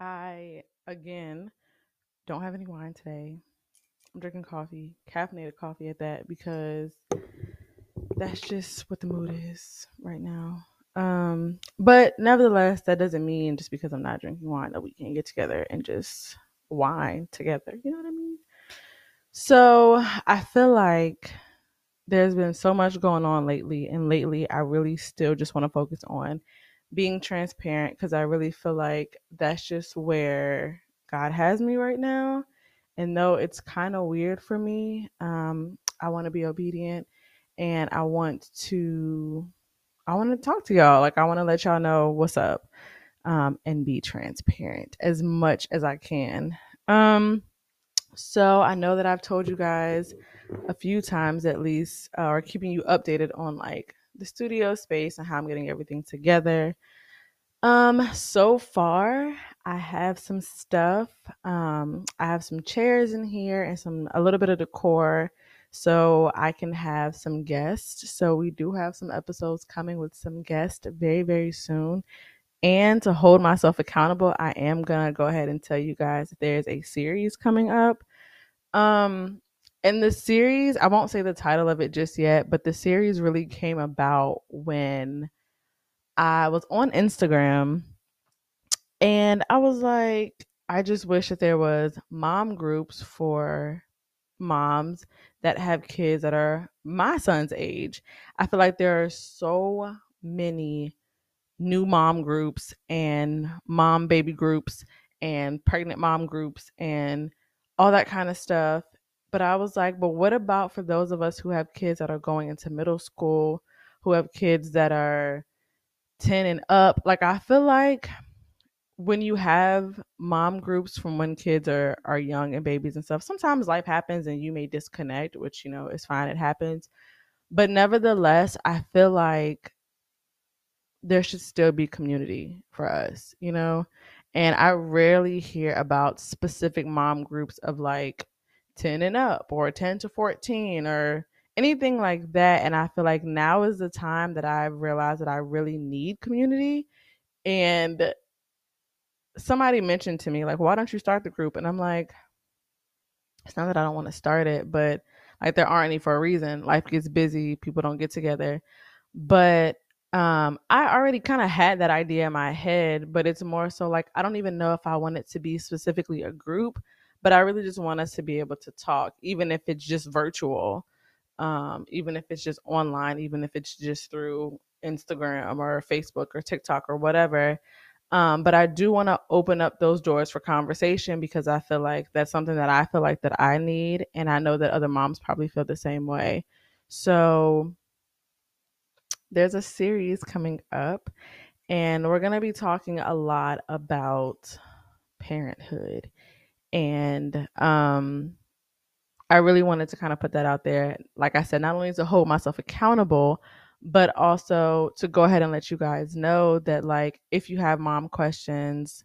I again don't have any wine today. I'm drinking coffee, caffeinated coffee at that, because that's just what the mood is right now. Um, but nevertheless, that doesn't mean just because I'm not drinking wine that we can't get together and just wine together. You know what I mean? So I feel like there's been so much going on lately, and lately I really still just want to focus on being transparent because I really feel like that's just where God has me right now. And though it's kind of weird for me, um, I want to be obedient and I want to I want to talk to y'all. Like I want to let y'all know what's up um, and be transparent as much as I can. Um, so I know that I've told you guys a few times at least, uh, or keeping you updated on like the studio space and how I'm getting everything together. Um, so far I have some stuff. Um, I have some chairs in here and some a little bit of decor so I can have some guests. So we do have some episodes coming with some guests very very soon. And to hold myself accountable, I am to go ahead and tell you guys there's a series coming up. Um in the series, I won't say the title of it just yet, but the series really came about when I was on Instagram and I was like, I just wish that there was mom groups for moms that have kids that are my son's age. I feel like there are so many new mom groups and mom baby groups and pregnant mom groups and all that kind of stuff. But I was like, but what about for those of us who have kids that are going into middle school, who have kids that are 10 and up? Like, I feel like when you have mom groups from when kids are are young and babies and stuff sometimes life happens and you may disconnect which you know is fine it happens but nevertheless i feel like there should still be community for us you know and i rarely hear about specific mom groups of like 10 and up or 10 to 14 or anything like that and i feel like now is the time that i've realized that i really need community and somebody mentioned to me like why don't you start the group? And i'm like it's not that i don't want to start it but like there aren't any for a reason. Life gets busy people don't get together. But um i already kind of had that idea in my head but it's more so like i don't even know if i want it to be specifically a group but i really just want us to be able to talk even if it's just virtual um even if it's just online even if it's just through instagram or facebook or tiktok or whatever um, but I do want to open up those doors for conversation because I feel like that's something that I feel like that I need, and I know that other moms probably feel the same way. So there's a series coming up, and we're gonna be talking a lot about parenthood, and um, I really wanted to kind of put that out there. Like I said, not only to hold myself accountable, but also to go ahead and let you guys know that like if you have mom questions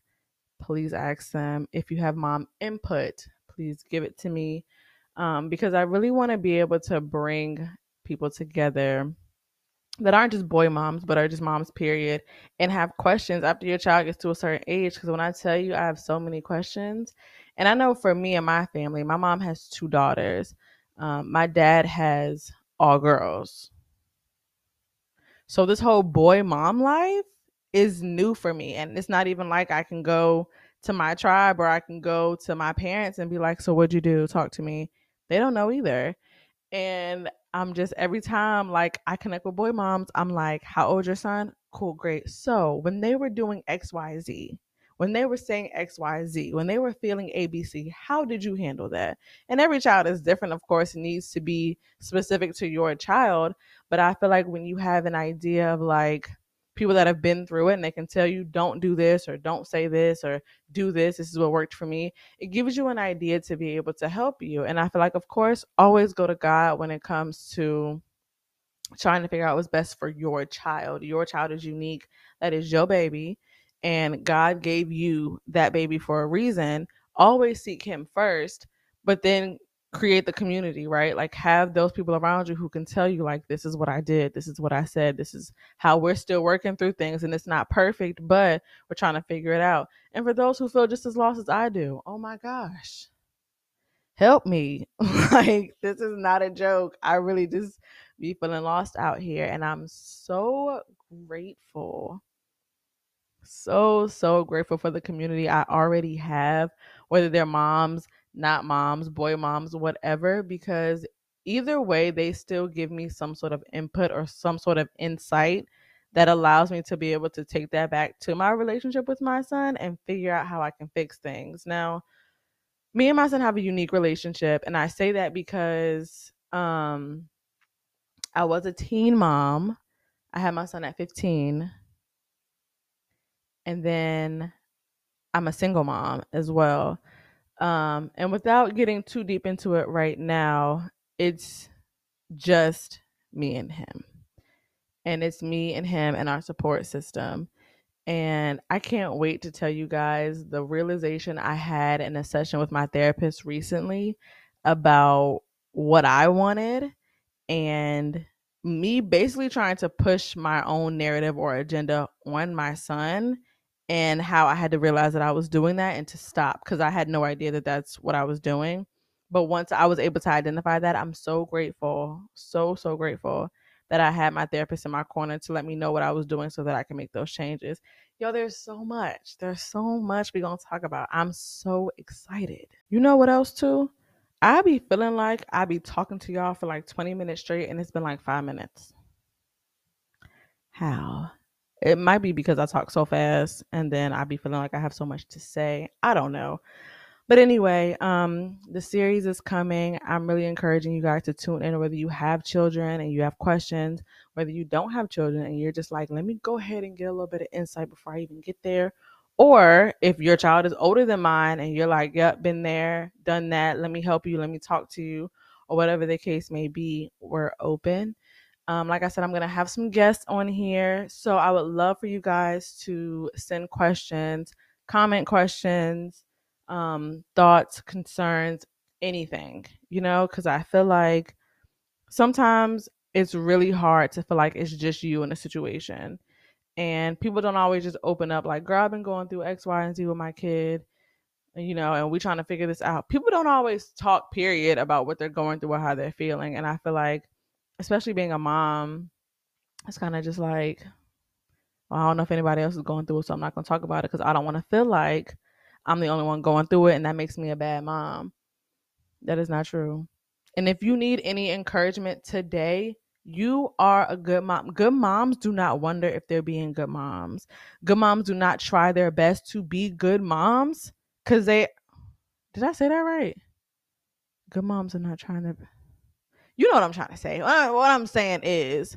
please ask them. If you have mom input please give it to me. Um, because i really want to be able to bring people together that aren't just boy moms but are just moms period and have questions after your child gets to a certain age. Because when i tell you i have so many questions and i know for me and my family my mom has two daughters um, my dad has all girls so this whole boy mom life is new for me. And it's not even like I can go to my tribe or I can go to my parents and be like, So what'd you do? Talk to me. They don't know either. And I'm just every time like I connect with boy moms, I'm like, How old your son? Cool, great. So when they were doing XYZ, when they were saying XYZ, when they were feeling ABC, how did you handle that? And every child is different, of course, it needs to be specific to your child. But I feel like when you have an idea of like people that have been through it and they can tell you, don't do this or don't say this or do this, this is what worked for me, it gives you an idea to be able to help you. And I feel like, of course, always go to God when it comes to trying to figure out what's best for your child. Your child is unique, that is your baby. And God gave you that baby for a reason. Always seek Him first, but then create the community, right? Like have those people around you who can tell you like this is what I did, this is what I said, this is how we're still working through things and it's not perfect, but we're trying to figure it out. And for those who feel just as lost as I do, oh my gosh. Help me. like this is not a joke. I really just be feeling lost out here and I'm so grateful so so grateful for the community I already have, whether they're moms, not moms, boy moms, whatever, because either way, they still give me some sort of input or some sort of insight that allows me to be able to take that back to my relationship with my son and figure out how I can fix things. Now, me and my son have a unique relationship, and I say that because um I was a teen mom. I had my son at 15 and then I'm a single mom as well. Um, and without getting too deep into it right now, it's just me and him. And it's me and him and our support system. And I can't wait to tell you guys the realization I had in a session with my therapist recently about what I wanted and me basically trying to push my own narrative or agenda on my son and how I had to realize that I was doing that and to stop because I had no idea that that's what I was doing. But once I was able to identify that, I'm so grateful, so, so grateful that I had my therapist in my corner to let me know what I was doing so that I can make those changes. Yo, there's so much. There's so much we're going to talk about. I'm so excited. You know what else, too? I be feeling like I be talking to y'all for like 20 minutes straight and it's been like five minutes. How? It might be because I talk so fast and then I'd be feeling like I have so much to say. I don't know. But anyway, um, the series is coming. I'm really encouraging you guys to tune in, whether you have children and you have questions, whether you don't have children and you're just like, let me go ahead and get a little bit of insight before I even get there. Or if your child is older than mine and you're like, yep, been there, done that, let me help you, let me talk to you, or whatever the case may be, we're open. Um, like I said, I'm going to have some guests on here. So I would love for you guys to send questions, comment questions, um, thoughts, concerns, anything, you know, because I feel like sometimes it's really hard to feel like it's just you in a situation. And people don't always just open up, like, girl, I've been going through X, Y, and Z with my kid you know, and we're trying to figure this out. People don't always talk, period, about what they're going through or how they're feeling. And I feel like especially being a mom, it's kind of just like, well, I don't know if anybody else is going through it, so I'm not going to talk about it because I don't want to feel like I'm the only one going through it and that makes me a bad mom. That is not true. And if you need any encouragement today, you are a good mom. Good moms do not wonder if they're being good moms. Good moms do not try their best to be good moms because they. Did I say that right? Good moms are not trying to you know what I'm trying to say. What I'm saying is,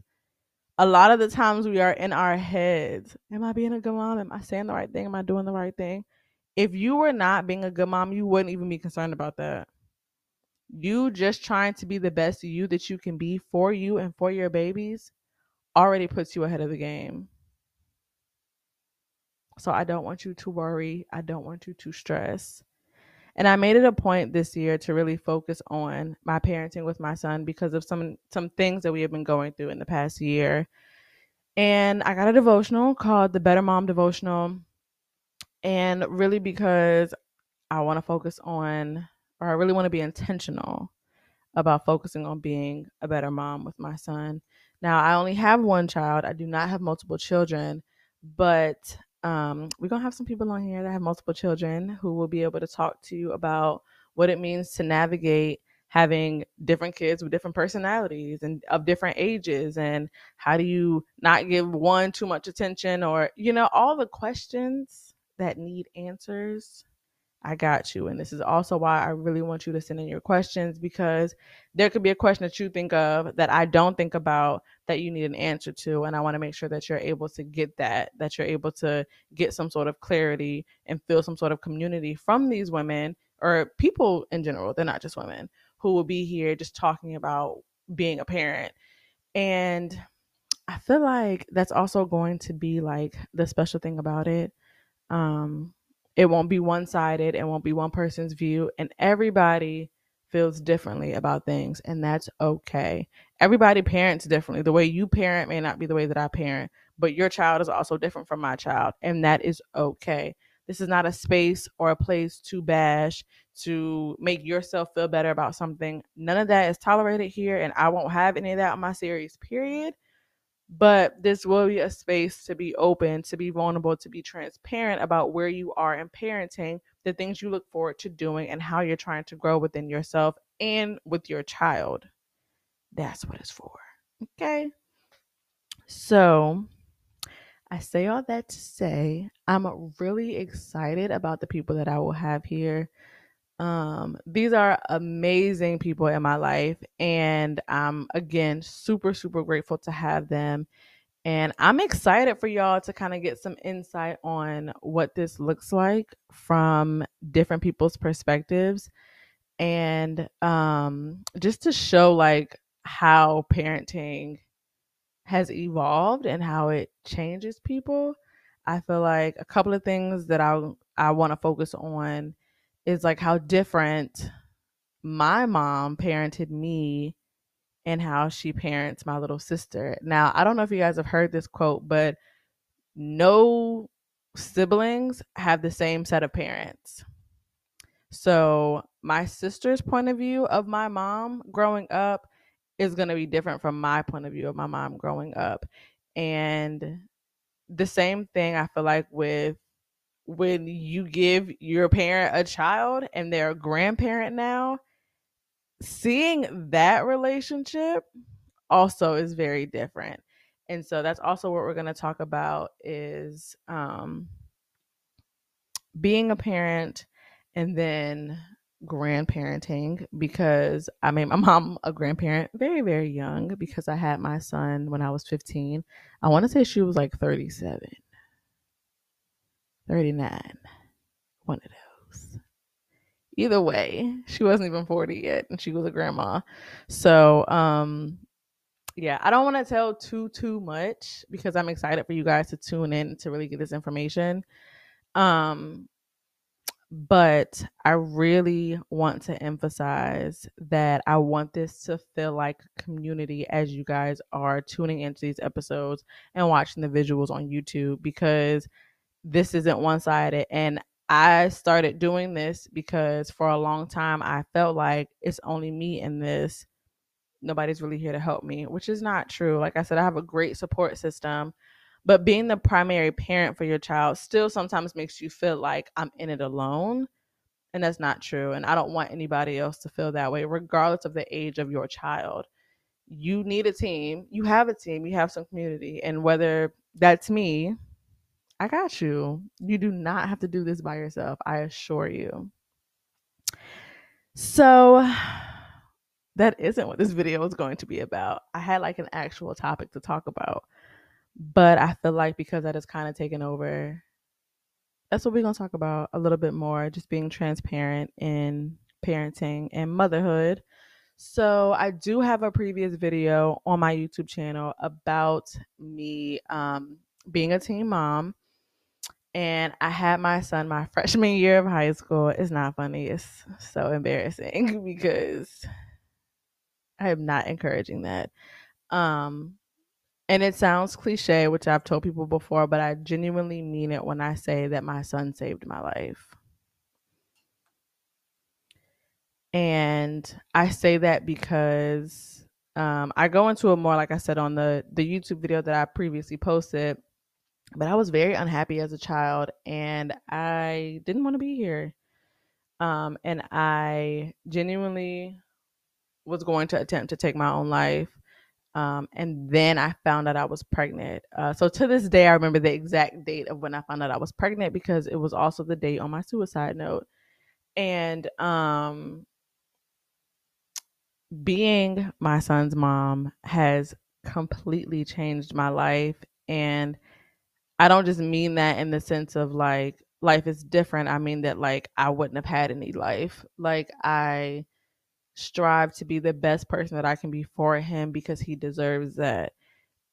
a lot of the times we are in our heads. Am I being a good mom? Am I saying the right thing? Am I doing the right thing? If you were not being a good mom, you wouldn't even be concerned about that. You just trying to be the best you that you can be for you and for your babies already puts you ahead of the game. So I don't want you to worry. I don't want you to stress. And I made it a point this year to really focus on my parenting with my son because of some some things that we have been going through in the past year. And I got a devotional called the Better Mom Devotional. And really because I want to focus on or I really want to be intentional about focusing on being a better mom with my son. Now, I only have one child. I do not have multiple children, but um, we're going to have some people on here that have multiple children who will be able to talk to you about what it means to navigate having different kids with different personalities and of different ages and how do you not give one too much attention or you know all the questions that need answers I got you. And this is also why I really want you to send in your questions because there could be a question that you think of that I don't think about that you need an answer to. And I want to make sure that you're able to get that, that you're able to get some sort of clarity and feel some sort of community from these women or people in general. They're not just women who will be here just talking about being a parent. And I feel like that's also going to be like the special thing about it. Um, it won't be one sided, it won't be one person's view, and everybody feels differently about things, and that's okay. Everybody parents differently. The way you parent may not be the way that I parent, but your child is also different from my child, and that is okay. This is not a space or a place to bash, to make yourself feel better about something. None of that is tolerated here, and I won't have any of that on my series, period. But this will be a space to be open, to be vulnerable, to be transparent about where you are in parenting, the things you look forward to doing, and how you're trying to grow within yourself and with your child. That's what it's for. Okay. So, I say all that to say I'm really excited about the people that I will have here. Um, these are amazing people in my life, and I'm again super, super grateful to have them. And I'm excited for y'all to kind of get some insight on what this looks like from different people's perspectives and um, just to show like how parenting has evolved and how it changes people. I feel like a couple of things that I I want to focus on is like how different my mom parented me and how she parents my little sister. Now, I don't know if you guys have heard this quote, but no siblings have the same set of parents. So, my sister's point of view of my mom growing up is going to be different from my point of view of my mom growing up. And the same thing I feel like with when you give your parent a child and they're a grandparent now, seeing that relationship also is very different. And so that's also what we're going to talk about is um, being a parent and then grandparenting because I made my mom a grandparent very, very young because I had my son when I was 15. I want to say she was like 37, 39, one of those. Either way, she wasn't even 40 yet and she was a grandma. So, um, yeah, I don't want to tell too too much because I'm excited for you guys to tune in to really get this information. Um, but I really want to emphasize that I want this to feel like community as you guys are tuning into these episodes and watching the visuals on YouTube because this isn't one sided. And I started doing this because for a long time I felt like it's only me in this. Nobody's really here to help me, which is not true. Like I said, I have a great support system but being the primary parent for your child still sometimes makes you feel like I'm in it alone. And that's not true. And I don't want anybody else to feel that way, regardless of the age of your child. You need a team. You have a team. You have some community. And whether that's me, I got you. You do not have to do this by yourself. I assure you. So, that isn't what this video is going to be about. I had like an actual topic to talk about. But I feel like because that has kind of taken over, that's what we're going to talk about a little bit more, just being transparent in parenting and motherhood. So, I do have a previous video on my YouTube channel about me um, being a teen mom. And I had my son my freshman year of high school. It's not funny. It's so embarrassing because I am not encouraging that. Um, and it sounds cliche, which I've told people before, but I genuinely mean it when I say that my son saved my life. And I say that because um, I go into it more, like I said on the the YouTube video that I previously posted. But I was very unhappy as a child, and I didn't want to be here. Um, and I genuinely was going to attempt to take my own life. Um, and then I found out I was pregnant. Uh, so to this day, I remember the exact date of when I found out I was pregnant because it was also the date on my suicide note. And um, being my son's mom has completely changed my life. And I don't just mean that in the sense of like life is different. I mean that like I wouldn't have had any life. Like I strive to be the best person that I can be for him because he deserves that.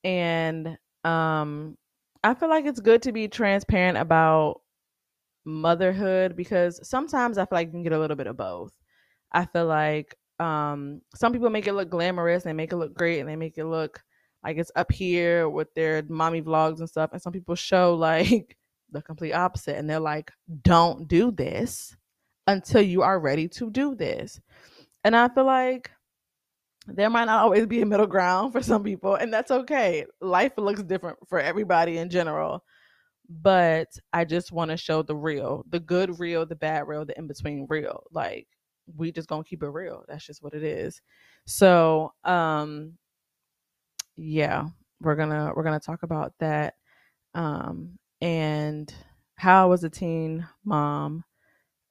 And um I feel like it's good to be transparent about motherhood because sometimes I feel like you can get a little bit of both. I feel like um, some people make it look glamorous, they make it look great, and they make it look like it's up here with their mommy vlogs and stuff. And some people show like the complete opposite, and they're like, "Don't do this until you are ready to do this." And I feel like there might not always be a middle ground for some people, and that's okay. Life looks different for everybody in general. But I just want to show the real, the good real, the bad real, the in between real. Like we just gonna keep it real. That's just what it is. So um yeah, we're gonna we're gonna talk about that. Um and how I was a teen mom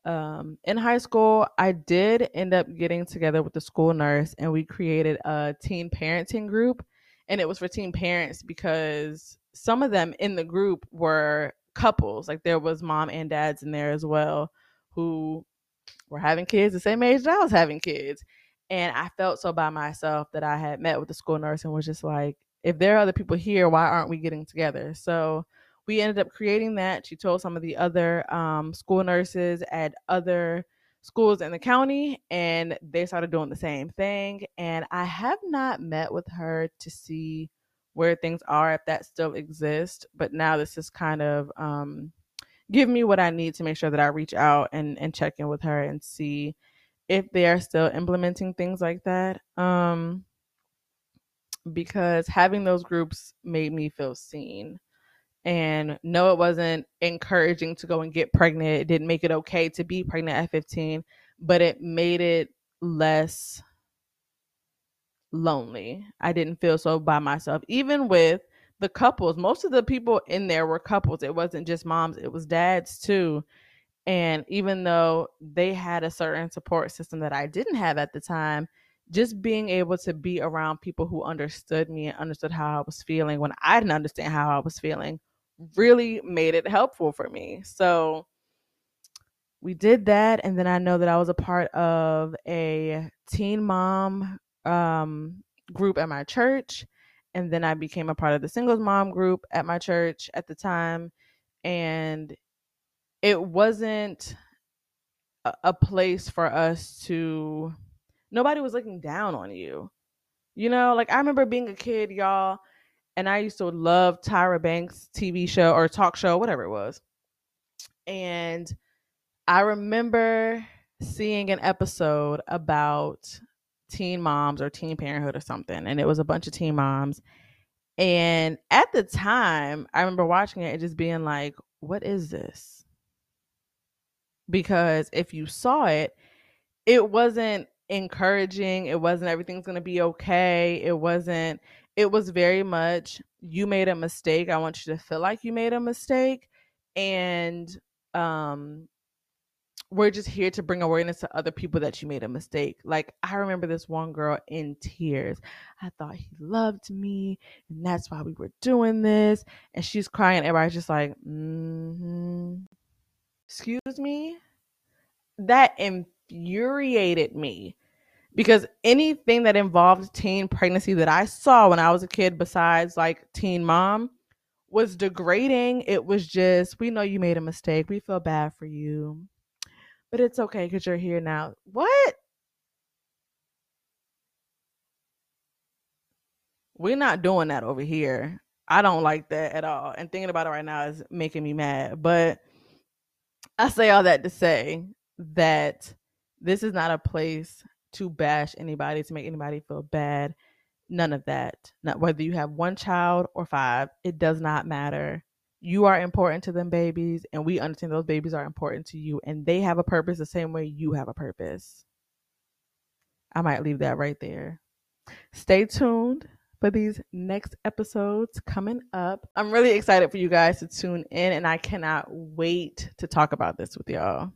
um, in high school, I did end up getting together with the school nurse and we created a teen parenting group. And it was for teen parents because some of them in the group were couples. Like there was mom and dads in there as well who were having kids the same age that I was having kids. And I felt so by myself that I had met with the school nurse and was just like, if there are other people here, why aren't we getting together? So we ended up creating that. She told some of the other um, school nurses at other schools in the county, and they started doing the same thing. And I have not met with her to see where things are, if that still exists. But now this is kind of um, giving me what I need to make sure that I reach out and, and check in with her and see if they are still implementing things like that. Um, because having those groups made me feel seen and no, it wasn't encouraging to go and get pregnant. It didn't make it okay to be pregnant at 15, but it made it less lonely. I didn't feel so by myself, even with the couples. Most of the people in there were couples. It wasn't just moms, it was dads too. And even though they had a certain support system that I didn't have at the time, just being able to be around people who understood me and understood how I was feeling when I didn't understand how I was feeling really made it helpful for me. So we did that and then I know that I was a part of a teen mom um, group at my church and then I became a part of the singles mom group at my church at the time and it wasn't a, place for us to nobody was looking down on you. You know, like I remember being a kid, y'all, and I used to love Tyra Banks TV show or talk show, whatever it was. And I remember seeing an episode about teen moms or teen parenthood or something, and it was a bunch of teen moms. And at the time, I remember watching it and just being like, what is this? Because if you saw it, it wasn't encouraging. It wasn't everything's going to be okay. It wasn't it was very much you made a mistake. I want you to feel like you made a mistake. And um we're just here to bring awareness to other people that you made a mistake. Like I remember this one girl in tears. I thought he loved me, and that's why we were doing this. And she's crying. Everybody's just like, mm-hmm. "Excuse me." That infuriated me because anything that involved teen pregnancy that I saw when I was a kid, besides like teen mom, was degrading. It was just, we know you made a mistake. We feel bad for you, but it's okay because you're here now. What? We're not doing that over here. I don't like that at all. And thinking about it right now is making me mad. But I say all that to say that this is not a place to bash anybody, to make anybody feel bad. None of that. Not whether you have one child or five, it does not matter. You are important to them babies, and we understand those babies are important to you, and they have a purpose the same way you have a purpose. I might leave that right there. Stay tuned for these next episodes coming up. I'm really excited for you guys to tune in, and I cannot wait to talk about this with y'all.